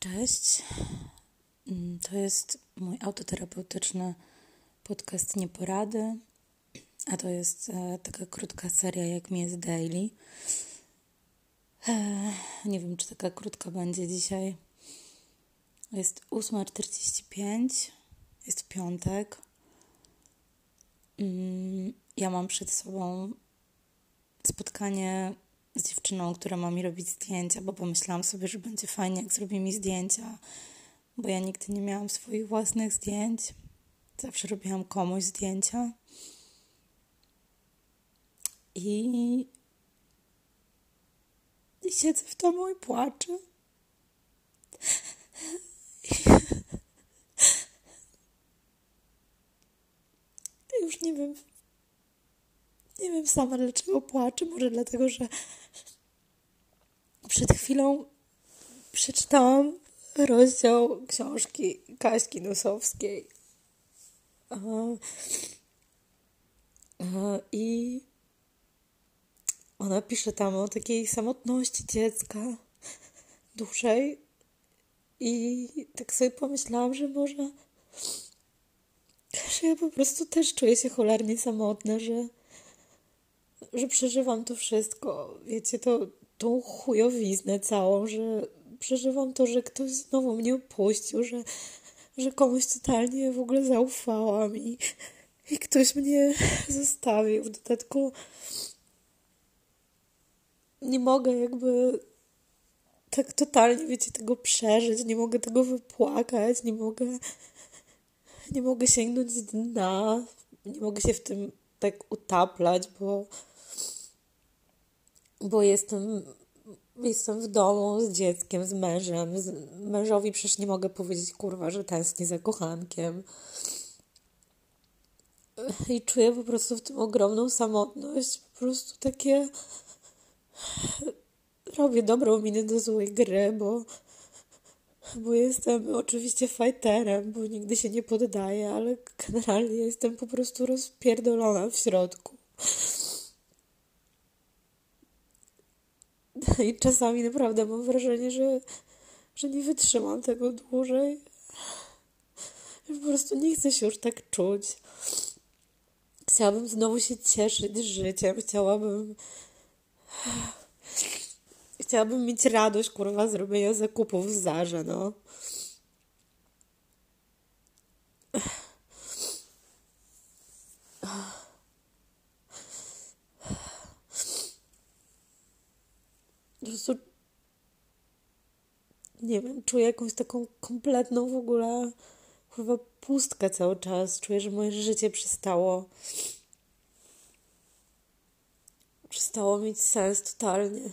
Cześć. Mm, to jest mój autoterapeutyczny podcast Nieporady, a to jest e, taka krótka seria, jak mi jest daily. E, nie wiem, czy taka krótka będzie dzisiaj. Jest 8.45, jest piątek. Mm, ja mam przed sobą spotkanie z dziewczyną, która ma mi robić zdjęcia, bo pomyślałam sobie, że będzie fajnie, jak zrobi mi zdjęcia, bo ja nigdy nie miałam swoich własnych zdjęć. Zawsze robiłam komuś zdjęcia. I, I siedzę w domu i płaczę. I już nie wiem, nie wiem sama dlaczego płaczę. Może dlatego, że przed chwilą przeczytałam rozdział książki Kaśki Nosowskiej. I ona pisze tam o takiej samotności dziecka dłużej. I tak sobie pomyślałam, że może, że ja po prostu też czuję się cholernie samotna, że że przeżywam to wszystko, wiecie, to, tą chujowiznę całą, że przeżywam to, że ktoś znowu mnie opuścił, że, że komuś totalnie w ogóle zaufałam i, i ktoś mnie zostawił. W dodatku nie mogę jakby tak totalnie, wiecie, tego przeżyć, nie mogę tego wypłakać, nie mogę nie mogę sięgnąć dna, nie mogę się w tym tak utaplać, bo bo jestem, jestem w domu z dzieckiem, z mężem. Z, mężowi przecież nie mogę powiedzieć, kurwa, że tęsknię za kochankiem. I czuję po prostu w tym ogromną samotność. Po prostu takie. Robię dobrą minę do złej gry, bo, bo jestem oczywiście fighterem, bo nigdy się nie poddaję, ale generalnie jestem po prostu rozpierdolona w środku. I czasami naprawdę mam wrażenie, że, że nie wytrzymam tego dłużej. Po prostu nie chcę się już tak czuć. Chciałabym znowu się cieszyć życiem. Chciałabym. Chciałabym mieć radość, kurwa, zrobienia zakupów w Zarze, no. po prostu nie wiem, czuję jakąś taką kompletną w ogóle chyba pustkę cały czas. Czuję, że moje życie przestało przestało mieć sens totalnie.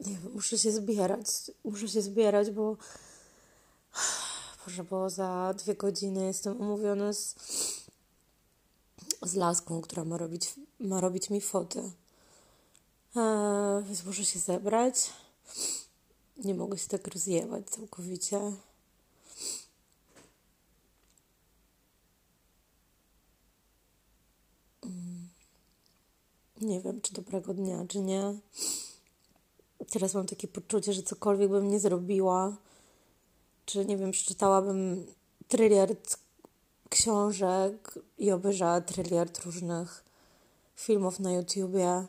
Nie wiem, muszę się zbierać. Muszę się zbierać, bo Boże, bo za dwie godziny jestem umówiona z, z laską, która ma robić, ma robić mi foty. Eee, więc muszę się zebrać. Nie mogę się tak rozjebać całkowicie. Mm. Nie wiem, czy dobrego dnia, czy nie teraz mam takie poczucie, że cokolwiek bym nie zrobiła, czy nie wiem, przeczytałabym tryliard książek i obejrzała tryliard różnych filmów na YouTubie,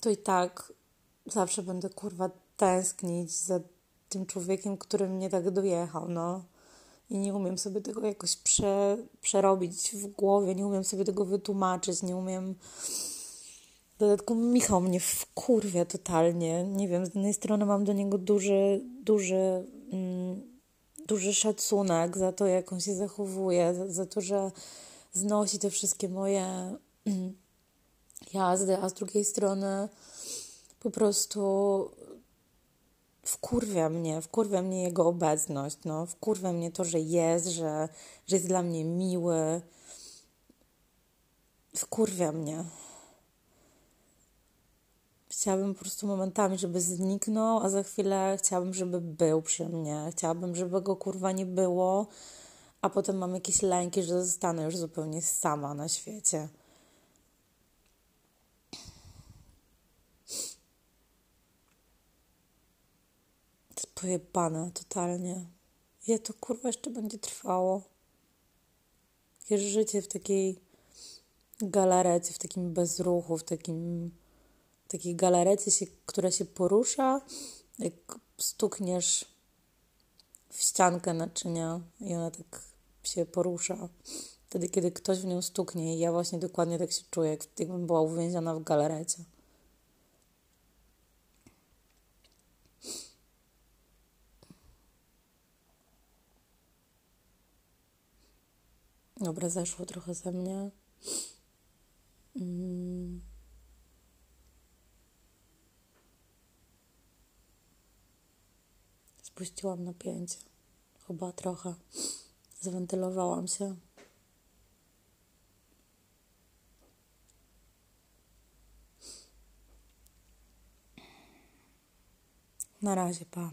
to i tak zawsze będę kurwa tęsknić za tym człowiekiem, który mnie tak dojechał, no. I nie umiem sobie tego jakoś prze, przerobić w głowie, nie umiem sobie tego wytłumaczyć, nie umiem dodatku Michał mnie wkurwia totalnie. Nie wiem, z jednej strony mam do niego duży, duży, mm, duży szacunek za to, jak on się zachowuje, za, za to, że znosi te wszystkie moje mm, jazdy, a z drugiej strony po prostu wkurwia mnie, wkurwia mnie jego obecność, no, wkurwia mnie to, że jest, że, że jest dla mnie miły. Wkurwia mnie. Chciałabym po prostu momentami, żeby zniknął, a za chwilę chciałabym, żeby był przy mnie. Chciałabym, żeby go kurwa nie było, a potem mam jakieś lęki, że zostanę już zupełnie sama na świecie. To jest pojebane totalnie. Ile to kurwa jeszcze będzie trwało? Jakieś życie w takiej galarecie, w takim bezruchu, w takim takiej galarecie, się, która się porusza, jak stukniesz w ściankę naczynia i ona tak się porusza. Wtedy, kiedy ktoś w nią stuknie i ja właśnie dokładnie tak się czuję, jakbym była uwięziona w galarecie. Dobra, zeszło trochę ze mnie. Spuściłam napięcie. Chyba trochę. Zwentylowałam się. Na razie, pa.